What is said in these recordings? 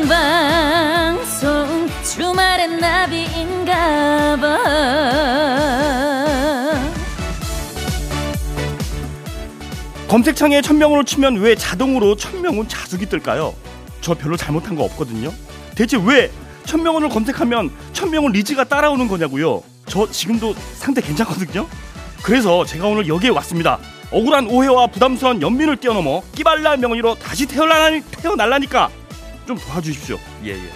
생방송 주말엔 나비인가 봐 검색창에 천명훈을 치면 왜 자동으로 천명훈 자숙이 뜰까요? 저 별로 잘못한 거 없거든요. 대체 왜 천명훈을 검색하면 천명훈 리즈가 따라오는 거냐고요? 저 지금도 상태 괜찮거든요. 그래서 제가 오늘 여기에 왔습니다. 억울한 오해와 부담스러운 연민을 뛰어넘어 끼발랄 명언으로 다시 태어나, 태어날라니까 좀 도와주십시오. 예, 예.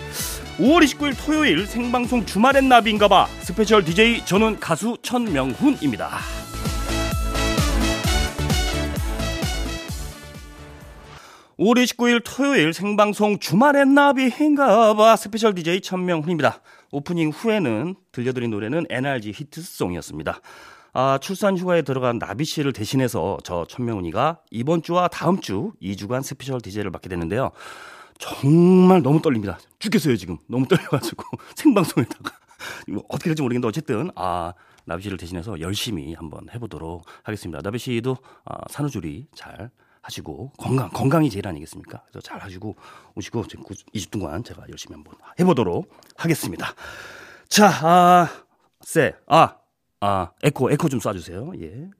5월 29일 토요일 생방송 주말엔 나비인가봐 스페셜 DJ 저는 가수 천명훈입니다. 5월 29일 토요일 생방송 주말엔 나비인가봐 스페셜 DJ 천명훈입니다. 오프닝 후에는 들려드린 노래는 NRG 히트송이었습니다. 아, 출산 휴가에 들어간 나비 씨를 대신해서 저 천명훈이가 이번 주와 다음 주 2주간 스페셜 DJ를 맡게 됐는데요. 정말 너무 떨립니다. 죽겠어요, 지금. 너무 떨려가지고. 생방송에다가. 어떻게 될지 모르겠는데, 어쨌든, 아, 나비 씨를 대신해서 열심히 한번 해보도록 하겠습니다. 나비 씨도 아, 산후조리 잘 하시고, 건강, 건강이 제일 아니겠습니까? 그래서 잘 하시고 오시고, 지금 20분 동안 제가 열심히 한번 해보도록 하겠습니다. 자, 아, 쎄, 아, 아, 에코, 에코 좀 쏴주세요. 예.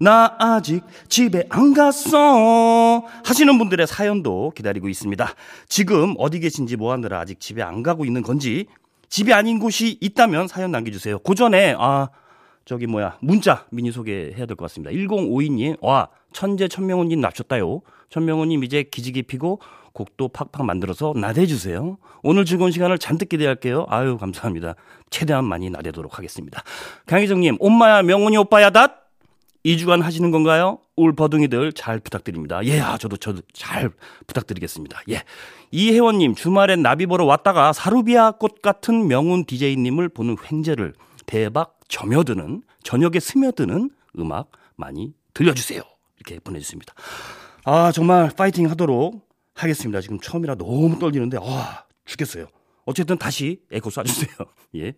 나 아직 집에 안 갔어 하시는 분들의 사연도 기다리고 있습니다. 지금 어디 계신지 뭐 하느라 아직 집에 안 가고 있는 건지 집이 아닌 곳이 있다면 사연 남겨주세요. 그 전에 아 저기 뭐야 문자 미니 소개해야 될 것 같습니다. 1052님 와 천재 천명훈님 납셨다요. 천명훈님 이제 기지개 피고 곡도 팍팍 만들어서 나대주세요. 오늘 즐거운 시간을 잔뜩 기대할게요. 아유 감사합니다. 최대한 많이 나대도록 하겠습니다. 강희정님 엄마야 명훈이 오빠야 닷 2주간 하시는 건가요? 울버둥이들 잘 부탁드립니다. 예, 아, 저도, 저도 잘 부탁드리겠습니다. 예. 이혜원님, 주말엔 나비 보러 왔다가 사루비아 꽃 같은 명운 DJ님을 보는 횡재를 대박 점여드는, 저녁에 스며드는 음악 많이 들려주세요. 이렇게 보내주습니다. 아, 정말 파이팅 하도록 하겠습니다. 지금 처음이라 너무 떨리는데, 아, 죽겠어요. 어쨌든 다시 에코 쏴주세요. 예.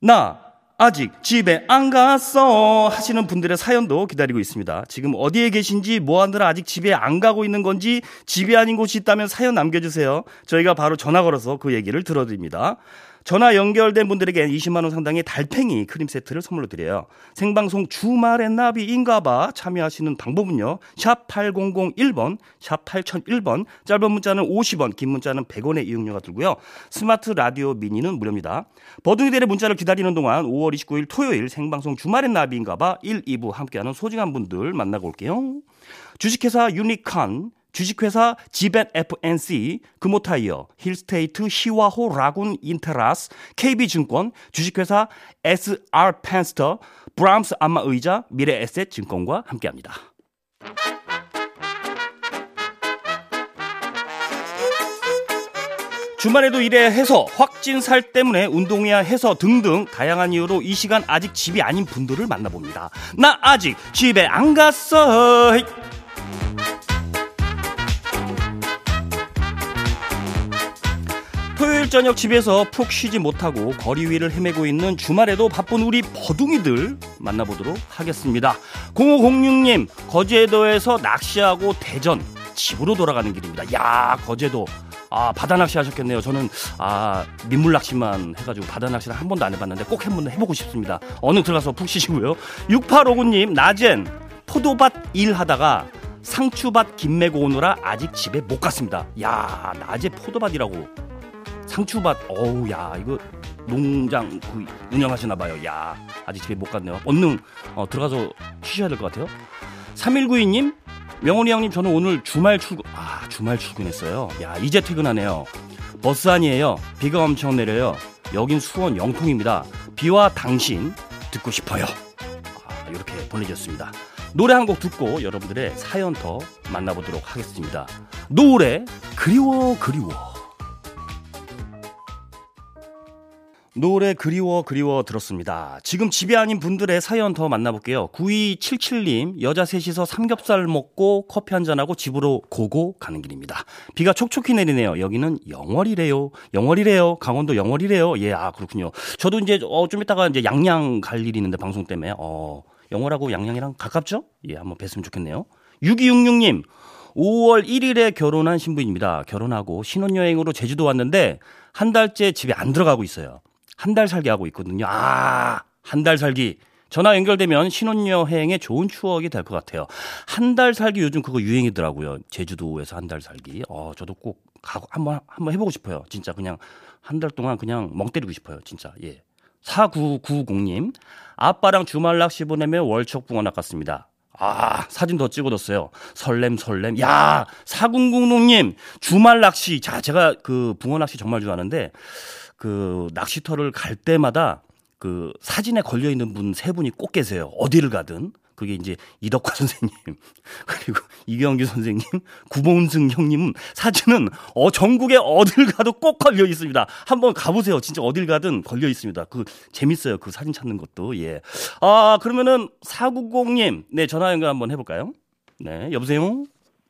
나, 아직 집에 안 갔어 하시는 분들의 사연도 기다리고 있습니다. 지금 어디에 계신지 뭐 하느라 아직 집에 안 가고 있는 건지 집이 아닌 곳이 있다면 사연 남겨주세요. 저희가 바로 전화 걸어서 그 얘기를 들어드립니다. 전화 연결된 분들에게 20만 원 상당의 달팽이 크림 세트를 선물로 드려요. 생방송 주말의 나비인가봐 참여하시는 방법은요. 샵 8001번, 샵 8001번, 짧은 문자는 50원, 긴 문자는 100원의 이용료가 들고요. 스마트 라디오 미니는 무료입니다. 버둥이들의 문자를 기다리는 동안 5월 29일 토요일 생방송 주말엔 나비인가봐 1, 2부 함께하는 소중한 분들 만나고 올게요. 주식회사 유니칸 주식회사 지벤 FNC, 금호타이어, 힐스테이트, 시화호 라군 인테라스, KB증권, 주식회사 SR 펜스터, 브람스 안마의자, 미래에셋 증권과 함께합니다. 주말에도 일해 해서 확진 살 때문에 운동해야 해서 등등 다양한 이유로 이 시간 아직 집이 아닌 분들을 만나봅니다. 나 아직 집에 안 갔어. 저녁 집에서 푹 쉬지 못하고 거리 위를 헤매고 있는 주말에도 바쁜 우리 버둥이들 만나보도록 하겠습니다. 0506님, 거제도에서 낚시하고 대전, 집으로 돌아가는 길입니다. 야, 거제도. 아, 바다 낚시 하셨겠네요. 저는, 아, 민물 낚시만 해가지고 바다 낚시를 한 번도 안 해봤는데 꼭 한 번 해보고 싶습니다. 어느 들어가서 푹 쉬시고요. 6859님, 낮엔 포도밭 일하다가 상추밭 김매고 오느라 아직 집에 못 갔습니다. 야, 낮에 포도밭이라고. 상추밭 어우 야 이거 농장 그 운영하시나 봐요. 야 아직 집에 못 갔네요. 얼른 어, 들어가서 쉬셔야 될 것 같아요. 3192님 명훈이 형님 저는 오늘 주말 출근 아 주말 출근했어요. 야 이제 퇴근하네요. 버스 아니에요. 비가 엄청 내려요. 여긴 수원 영통입니다. 비와 당신 듣고 싶어요. 아, 이렇게 보내주셨습니다. 노래 한 곡 듣고 여러분들의 사연 더 만나보도록 하겠습니다. 노래 그리워 그리워. 노래 그리워 그리워 들었습니다. 지금 집이 아닌 분들의 사연 더 만나볼게요. 9277님, 여자 셋이서 삼겹살 먹고 커피 한잔하고 집으로 고고 가는 길입니다. 비가 촉촉히 내리네요. 여기는 영월이래요. 영월이래요. 강원도 영월이래요. 예, 아, 그렇군요. 저도 이제, 어, 좀 이따가 이제 양양 갈 일이 있는데 방송 때문에, 어, 영월하고 양양이랑 가깝죠? 예, 한번 뵀으면 좋겠네요. 6266님, 5월 1일에 결혼한 신부입니다. 결혼하고 신혼여행으로 제주도 왔는데 한 달째 집에 안 들어가고 있어요. 한 달 살기 하고 있거든요. 아, 한 달 살기. 전화 연결되면 신혼여행에 좋은 추억이 될 것 같아요. 한 달 살기 요즘 그거 유행이더라고요. 제주도에서 한 달 살기. 어, 저도 꼭 가고 한번 한번 해보고 싶어요. 진짜 그냥 한 달 동안 그냥 멍 때리고 싶어요. 진짜 예. 4990님 아빠랑 주말 낚시 보내며 월척 붕어 낚았습니다. 아, 사진 더 찍어뒀어요. 설렘, 설렘. 야, 4006님, 주말 낚시. 자, 제가 그 붕어 낚시 정말 좋아하는데, 그 낚시터를 갈 때마다 그 사진에 걸려 있는 분 세 분이 꼭 계세요. 어디를 가든. 그게 이제 이덕화 선생님, 그리고 이경규 선생님, 구본승 형님 사진은 어, 전국에 어딜 가도 꼭 걸려 있습니다. 한번 가보세요. 진짜 어딜 가든 걸려 있습니다. 그 재밌어요. 그 사진 찾는 것도. 예. 아, 그러면은 490님, 네, 전화 연결 한번 해볼까요? 네, 여보세요?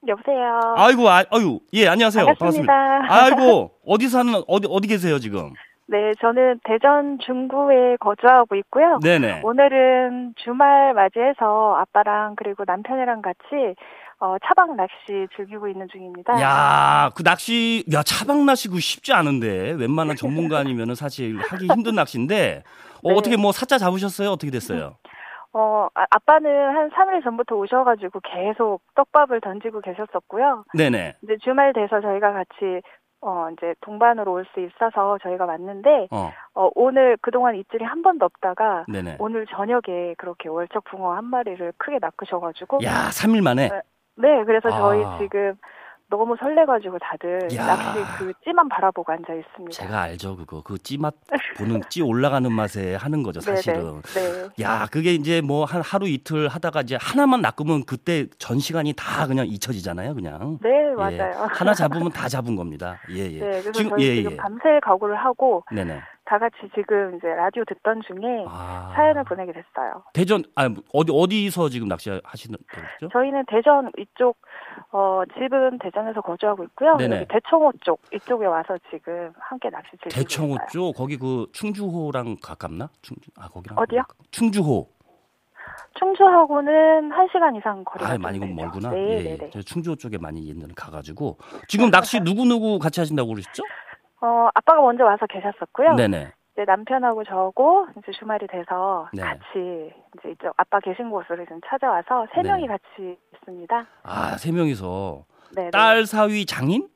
여보세요. 아이고, 아, 아유, 예, 안녕하세요. 반갑습니다. 반갑습니다. 아이고, 어디 사는, 어디, 어디 계세요, 지금? 네, 저는 대전 중구에 거주하고 있고요. 네네. 오늘은 주말 맞이해서 아빠랑 그리고 남편이랑 같이 어, 차박 낚시 즐기고 있는 중입니다. 야, 그 낚시, 야, 차박 낚시 그 쉽지 않은데, 웬만한 전문가 아니면은 사실 하기 힘든 낚시인데, 어, 네. 어떻게 뭐 사자 잡으셨어요? 어떻게 됐어요? 어, 아, 아빠는 한 3일 전부터 오셔가지고 계속 떡밥을 던지고 계셨었고요. 네네. 이제 주말 돼서 저희가 같이 어, 이제 동반으로 올 수 있어서 저희가 왔는데, 어, 어, 오늘 그동안 입질이 한 번도 없다가, 네네. 오늘 저녁에 그렇게 월척 붕어 한 마리를 크게 낚으셔가지고, 야, 3일 만에. 네, 그래서 저희 아. 지금 너무 설레가지고 다들 야. 낚시 그 찌만 바라보고 앉아 있습니다. 제가 알죠, 그거. 그 찌맛 보는, 찌 올라가는 맛에 하는 거죠, 사실은. 네네. 네. 야, 그게 이제 뭐 한 하루 이틀 하다가 이제 하나만 낚으면 그때 전 시간이 다 그냥 잊혀지잖아요, 그냥. 네, 예. 맞아요. 하나 잡으면 다 잡은 겁니다. 예, 예. 네, 그래서 지금, 예, 지금 예. 밤새 각오를 하고 네네. 다 같이 지금 이제 라디오 듣던 중에 아. 사연을 보내게 됐어요. 대전, 아, 어디, 어디서 지금 낚시 하시는 거죠? 저희는 대전 이쪽 어 집은 대전에서 거주하고 있고요. 네네. 대청호 쪽 이쪽에 와서 지금 함께 낚시 즐기고 대청호 있어요. 쪽 거기 그 충주호랑 가깝나? 충주 아 거기랑 어디요? 가깝- 충주호. 충주하고는 1시간 이상 거리가 아좀 많이 되죠. 멀구나. 네, 예, 네, 예. 네. 저 충주호 쪽에 많이 옛날에 가가지고 지금 낚시 누구 누구 같이 하신다고 그러셨죠? 어, 아빠가 먼저 와서 계셨었고요. 네네. 이제 남편하고 저하고 이제 주말이 돼서 네. 같이 이제 이쪽 아빠 계신 곳으로 지금 찾아와서 세 네. 명이 같이 있습니다. 아 세 명이서 네, 네. 딸 사위 장인?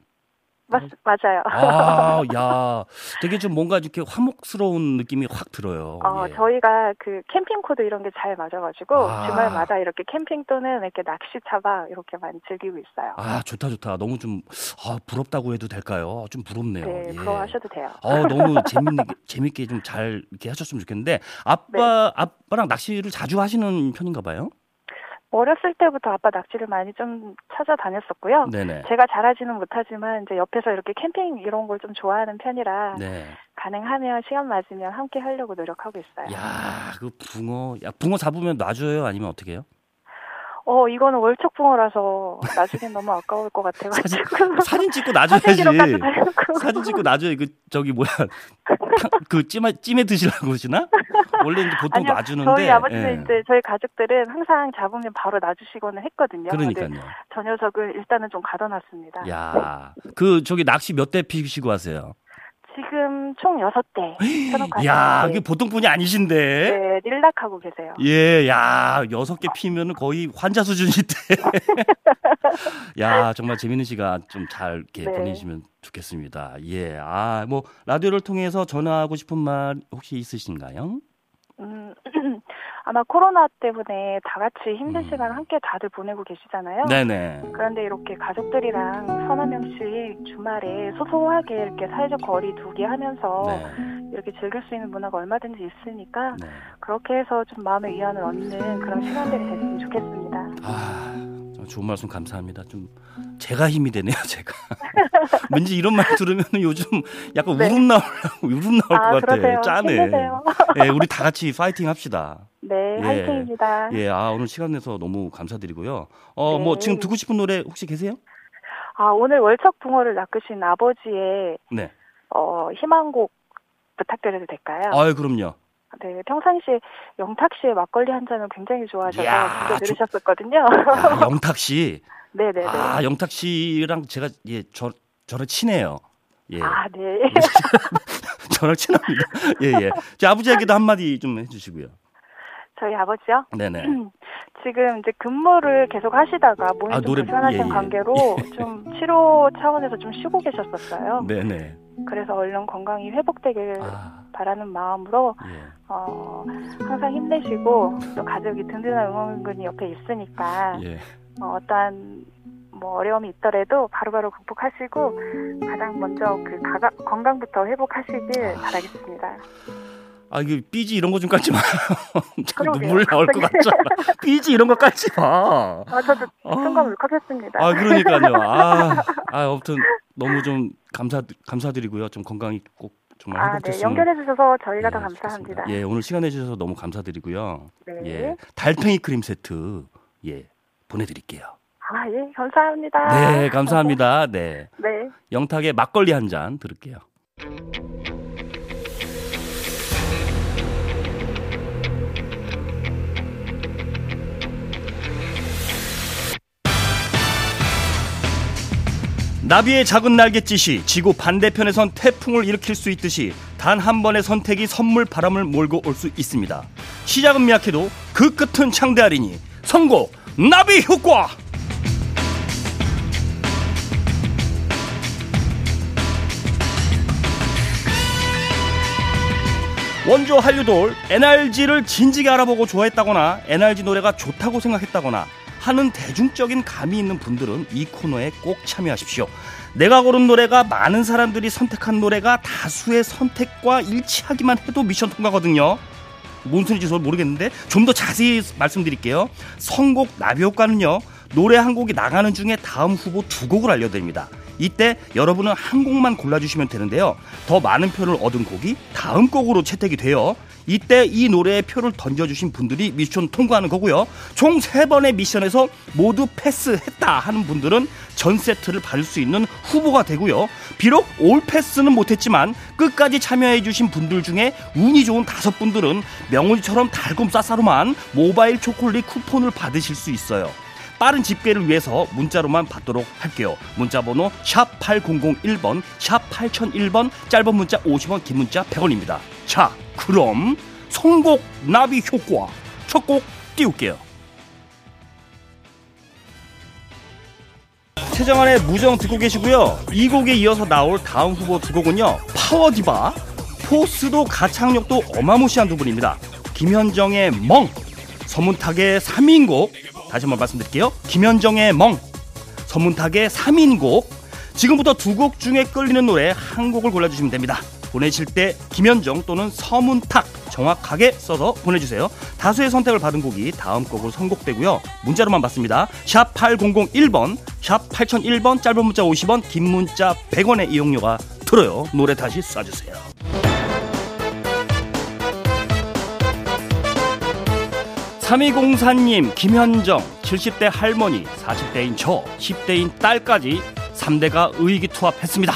맞, 맞아요. 아, 야, 되게 좀 뭔가 이렇게 화목스러운 느낌이 확 들어요. 어, 예. 저희가 그 캠핑 코드 이런 게 잘 맞아가지고 아. 주말마다 이렇게 캠핑 또는 이렇게 낚시 차박 이렇게 많이 즐기고 있어요. 아 좋다 좋다. 너무 좀 아, 부럽다고 해도 될까요? 좀 부럽네요. 네, 예. 부러워하셔도 돼요. 어, 너무 재밌게, 재밌게 좀 잘 이렇게 하셨으면 좋겠는데, 아빠, 아빠랑 낚시를 자주 하시는 편인가 봐요? 어렸을 때부터 아빠 낚시를 많이 좀 찾아다녔었고요. 네네. 제가 잘하지는 못하지만 이제 옆에서 이렇게 캠핑 이런 걸 좀 좋아하는 편이라 네. 가능하면 시간 맞으면 함께 하려고 노력하고 있어요. 야, 그 붕어, 야, 붕어 잡으면 놔줘요? 아니면 어떻게 해요? 어, 이거는 월척 붕어라서 나중엔 너무 아까울 것 같아가지고. 사진 찍고 사진 놔줘야지. 다 해놓고. 사진 찍고 놔줘야 그, 저기, 뭐야. 탕- 그 찜에, 찜에 드시려고 그러시나? 원래 이제 보통 아니요, 놔주는데. 저희 아버지는 예. 이제 저희 가족들은 항상 잡으면 바로 놔주시고는 했거든요. 그러니까요. 저 녀석을 일단은 좀 가둬놨습니다. 야, 그, 저기 낚시 몇 대 피시고 하세요? 지금 총 여섯 대 야, 그게 보통 분이 아니신데. 네, 릴락하고 계세요. 예, 야, 여섯 개 피면은 거의 환자 수준인데. 야, 정말 재밌는 시간 좀 잘 이렇게 네. 보내시면 좋겠습니다. 예, 아, 뭐, 라디오를 통해서 전화하고 싶은 말 혹시 있으신가요? 음, 아마 코로나 때문에 다 같이 힘든 음. 시간 함께 다들 보내고 계시잖아요. 네네. 그런데 이렇게 가족들이랑 서너 명씩 주말에 소소하게 이렇게 사회적 거리 두기 하면서 네. 이렇게 즐길 수 있는 문화가 얼마든지 있으니까 네. 그렇게 해서 좀 마음의 위안을 얻는 그런 시간들이 됐으면 좋겠습니다. 아, 좀 좋은 말씀 감사합니다. 좀 제가 힘이 되네요, 제가. 왠지 이런 말 들으면 요즘 약간 네. 울음 나오려고 울음 나올 아, 것 같아. 그러세요. 짜네. 힘내세요. 예, 우리 다 같이 파이팅 합시다. 네, 예. 화이팅입니다. 예, 아, 오늘 시간 내서 너무 감사드리고요. 어, 뭐 네. 지금 듣고 싶은 노래 혹시 계세요? 아, 오늘 월척 붕어를 낚으신 아버지의 네. 어, 희망곡 부탁드려도 될까요? 아유, 그럼요. 네, 평상시에 영탁 씨의 막걸리 한 잔을 굉장히 좋아하셔서 이야, 들으셨었거든요. 야, 영탁 씨. 네네네. 아, 영탁 씨랑 제가 예, 저 저랑 친해요. 예. 아, 네. 저랑 친합니다. 예, 예. 제 아버지에게도 한마디 좀 해주시고요. 저희 아버지요? 네네. 지금 이제 근무를 계속 하시다가 몸이 아, 좀 노래- 불편하신 예, 예. 관계로 좀 치료 차원에서 좀 쉬고 계셨었어요. 네네. 그래서 얼른 건강이 회복되길 아, 바라는 마음으로 예. 어, 항상 힘내시고 또 가족이 든든한 응원군이 옆에 있으니까 예. 어, 어떠한 뭐 어려움이 있더라도 바로 바로 극복하시고 가장 먼저 그 가가, 건강부터 회복하시길 바라겠습니다. 아, 이게 삐지 이런 거좀 깔지 마요. 눈물 나올 것 같잖아. 삐지 이런 거 깔지 마. 아, 저도 아. 순간 울컥했습니다. 아, 그러니까요. 아, 아, 아무튼 너무 좀 감사 감사드리고요. 좀 건강히 꼭 정말 아, 네. 연결해 주셔서 저희가 더 예, 감사합니다. 좋겠습니다. 예, 오늘 시간 내 주셔서 너무 감사드리고요. 네. 예, 달팽이 크림 세트 예 보내 드릴게요. 아, 예, 감사합니다. 네, 감사합니다. 네, 네. 영탁의 막걸리 한 잔 들을게요. 나비의 작은 날갯짓이 지구 반대편에선 태풍을 일으킬 수 있듯이 단 한 번의 선택이 선물 바람을 몰고 올 수 있습니다. 시작은 미약해도 그 끝은 창대하리니 선고 나비 효과! 원조 한류돌 NRG를 진지게 알아보고 좋아했다거나 NRG 노래가 좋다고 생각했다거나 하는 대중적인 감이 있는 분들은 이 코너에 꼭 참여하십시오. 내가 고른 노래가 많은 사람들이 선택한 노래가 다수의 선택과 일치하기만 해도 미션 통과거든요. 뭔 소리인지 저 모르겠는데 좀 더 자세히 말씀드릴게요. 선곡 나비 효과는요. 노래 한 곡이 나가는 중에 다음 후보 두 곡을 알려드립니다. 이때 여러분은 한 곡만 골라주시면 되는데요. 더 많은 표를 얻은 곡이 다음 곡으로 채택이 돼요. 이때 이 노래에 표를 던져주신 분들이 미션 통과하는 거고요. 총 세번의 미션에서 모두 패스했다 하는 분들은 전 세트를 받을 수 있는 후보가 되고요. 비록 올 패스는 못했지만 끝까지 참여해주신 분들 중에 운이 좋은 다섯 분들은 명훈이처럼 달콤 싸싸로만 모바일 초콜릿 쿠폰을 받으실 수 있어요. 빠른 집계를 위해서 문자로만 받도록 할게요. 문자 번호 샵 8001번, 샵 8001번, 짧은 문자 50원, 긴 문자 100원입니다. 자, 그럼 선곡 나비 효과 첫 곡 띄울게요. 최정환의 무정 듣고 계시고요. 이 곡에 이어서 나올 다음 후보 두 곡은요. 파워디바, 포스도 가창력도 어마무시한 두 분입니다. 김현정의 멍, 서문탁의 3인곡 다시 한번 말씀드릴게요. 김현정의 멍, 서문탁의 3인곡 지금부터 두 곡 중에 끌리는 노래 한 곡을 골라주시면 됩니다. 보내실 때 김현정 또는 서문탁 정확하게 써서 보내주세요. 다수의 선택을 받은 곡이 다음 곡으로 선곡되고요. 문자로만 받습니다. 샵 8001번, 샵 8001번, 짧은 문자 50원, 긴 문자 100원의 이용료가 들어요. 노래 다시 쏴주세요. 3204님, 김현정, 70대 할머니, 40대인 저, 10대인 딸까지 3대가 의기투합했습니다.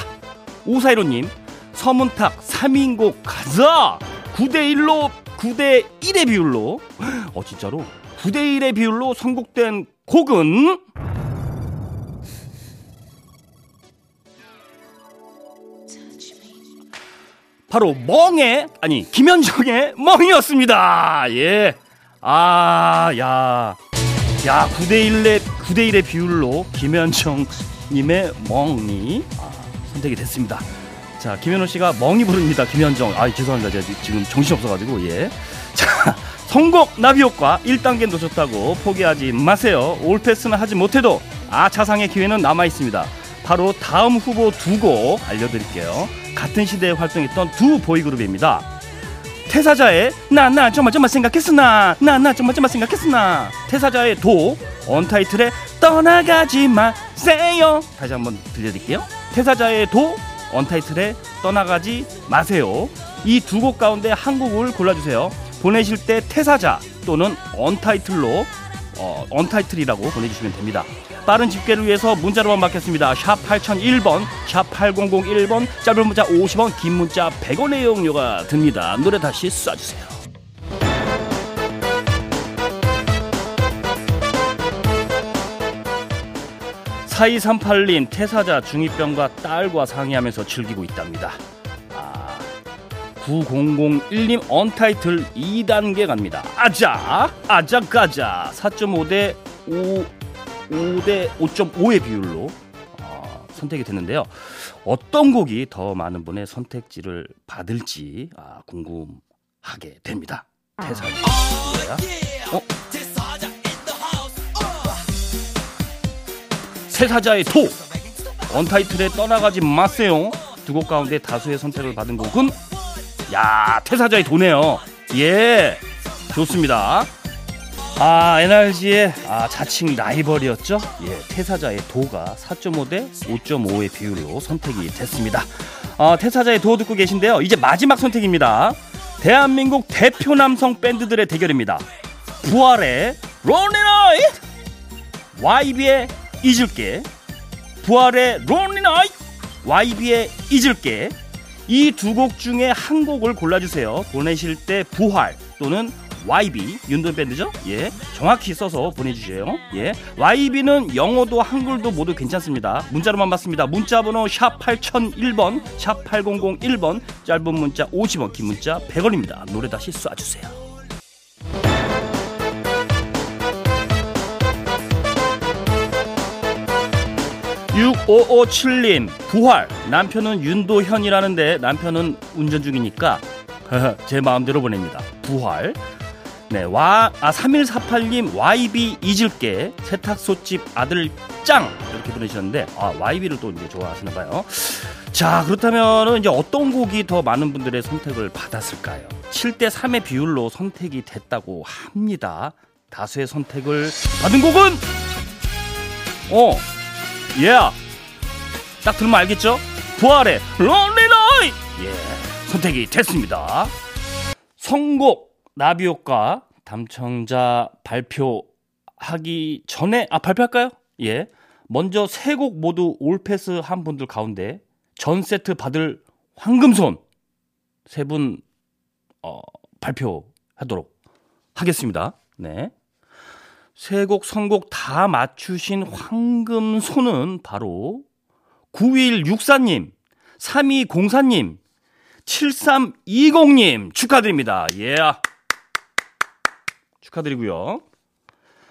5415님, 서문탁 3인곡 가자! 9대1로, 9대1의 비율로, 어, 진짜로, 9대1의 비율로 선곡된 곡은, 바로 멍의, 아니, 김현정의 멍이었습니다. 예. 아, 야. 야, 9대1의, 9대1의 비율로 김현정님의 멍이 아, 선택이 됐습니다. 자, 김현우 씨가 멍이 부릅니다. 김현정. 아, 죄송합니다. 제가 지금 정신없어가지고, 예. 자, 선곡 나비 효과 1단계 놓쳤다고 포기하지 마세요. 올패스는 하지 못해도 아차상의 기회는 남아 있습니다. 바로 다음 후보 두 곡 알려드릴게요. 같은 시대에 활동했던 두 보이그룹입니다. 태사자의 나나 정말 정말 생각했으나 나나 정말 정말 생각했으나. 태사자의 도 언타이틀의 떠나가지 마세요. 다시 한번 들려드릴게요. 태사자의 도 언타이틀의 떠나가지 마세요. 이 두 곡 가운데 한 곡을 골라주세요. 보내실 때 태사자 또는 언타이틀로 어, 언타이틀이라고 보내주시면 됩니다. 빠른 집계를 위해서 문자로만 받겠습니다. 샵 8001번, 샵 8001번, 짧은 문자 50원, 긴 문자 100원의 이용료가 듭니다. 노래 다시 쏴주세요. 4238님 태사자 중2병과 딸과 상의하면서 즐기고 있답니다. 아, 9001님 언타이틀 2단계 갑니다. 아자 아자 가자 4.5대 5 5대 5.5의 비율로 어, 선택이 됐는데요. 어떤 곡이 더 많은 분의 선택지를 받을지 아, 궁금하게 됩니다. 태사자. 어? 태사자의 도 언타이틀에 떠나가지 마세요. 두 곡 가운데 다수의 선택을 받은 곡은 야 태사자의 도네요. 예 좋습니다. 아 NRG의 아, 자칭 라이벌이었죠. 예 태사자의 도가 4.5대 5.5의 비율로 선택이 됐습니다. 아, 태사자의 도 듣고 계신데요. 이제 마지막 선택입니다. 대한민국 대표 남성 밴드들의 대결입니다. 부활의 론리나이 YB의 잊을게 부활의 론리나이 YB의 잊을게 이 두 곡 중에 한 곡을 골라주세요. 보내실 때 부활 또는 YB 윤돈 밴드죠? 예, 정확히 써서 보내주세요. 예, YB는 영어도 한글도 모두 괜찮습니다. 문자로만 받습니다. 문자번호 샵 8001번, 샵 8001번, 짧은 문자 50원, 긴 문자 100원입니다. 노래 다시 쏴주세요. 6557님 부활 남편은 윤도현이라는데 남편은 운전 중이니까 제 마음대로 보냅니다 부활 네, 와, 아, 3148님, YB 잊을게, 세탁소집 아들 짱! 이렇게 보내주셨는데, 아, YB를 또 이제 좋아하시나봐요. 자, 그렇다면 이제 어떤 곡이 더 많은 분들의 선택을 받았을까요? 7대3의 비율로 선택이 됐다고 합니다. 다수의 선택을 받은 곡은, 어, 예. Yeah. 딱 들으면 알겠죠? 부활의 론리 나이! 예. 선택이 됐습니다. 선곡 나비 효과 담청자 발표하기 전에 아 발표할까요? 예. 먼저 세 곡 모두 올패스 한 분들 가운데 전 세트 받을 황금손 세 분 어, 발표하도록 하겠습니다. 네. 세 곡 선곡 다 맞추신 황금손은 바로 9164님, 3204님, 7320님 축하드립니다. 예. Yeah. 축하드리고요.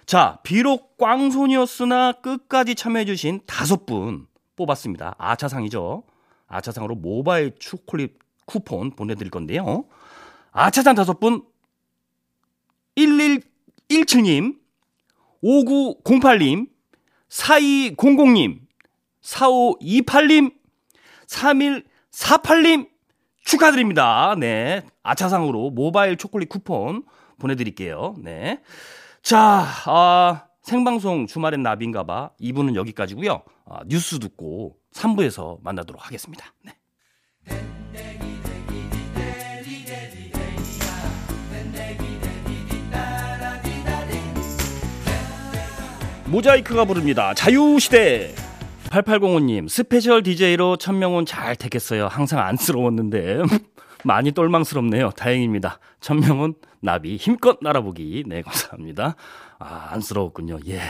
자, 비록 꽝손이었으나 끝까지 참여해주신 다섯 분 뽑았습니다. 아차상이죠. 아차상으로 모바일 초콜릿 쿠폰 보내드릴 건데요. 아차상 다섯 분, 1117님, 5908님, 4200님, 4528님, 3148님 축하드립니다. 네. 아차상으로 모바일 초콜릿 쿠폰 보내드릴게요. 네. 자, 아, 생방송 주말엔 나비인가봐. 2부는 여기까지고요 아, 뉴스 듣고 3부에서 만나도록 하겠습니다. 네. 모자이크가 부릅니다. 자유시대. 8805님, 스페셜 DJ로 천명훈 잘 택했어요. 항상 안쓰러웠는데. 많이 똘망스럽네요. 다행입니다. 천명훈, 나비, 힘껏 날아보기. 네, 감사합니다. 아, 안쓰러웠군요. 예.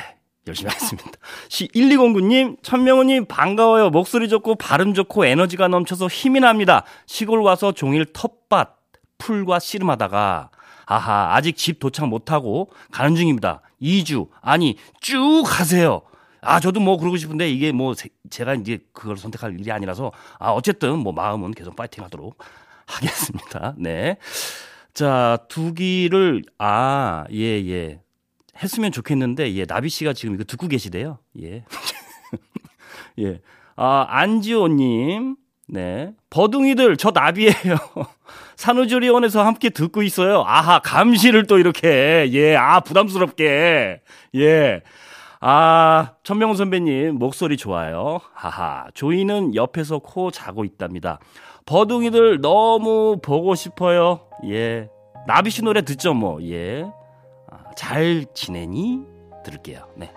열심히 하겠습니다. 시 1209님, 천명훈님 반가워요. 목소리 좋고 발음 좋고 에너지가 넘쳐서 힘이 납니다. 시골 와서 종일 텃밭, 풀과 씨름하다가 아하, 아직 집 도착 못하고 가는 중입니다. 2주, 아니, 쭉 가세요. 아, 저도 뭐 그러고 싶은데 이게 뭐 제가 이제 그걸 선택할 일이 아니라서 아, 어쨌든 뭐 마음은 계속 파이팅 하도록 하겠습니다. 네. 자, 두기를, 아, 예, 예. 했으면 좋겠는데, 예, 나비 씨가 지금 이거 듣고 계시대요. 예. 예. 아, 안지호님. 네. 버둥이들, 저 나비예요 산후조리원에서 함께 듣고 있어요. 아하, 감시를 또 이렇게. 예, 아, 부담스럽게. 예. 아, 천명훈 선배님, 목소리 좋아요. 하하, 조이는 옆에서 코 자고 있답니다. 버둥이들 너무 보고 싶어요. 예. 나비 씨 노래 듣죠, 뭐. 예. 아, 잘 지내니? 들을게요. 네.